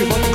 Everybody.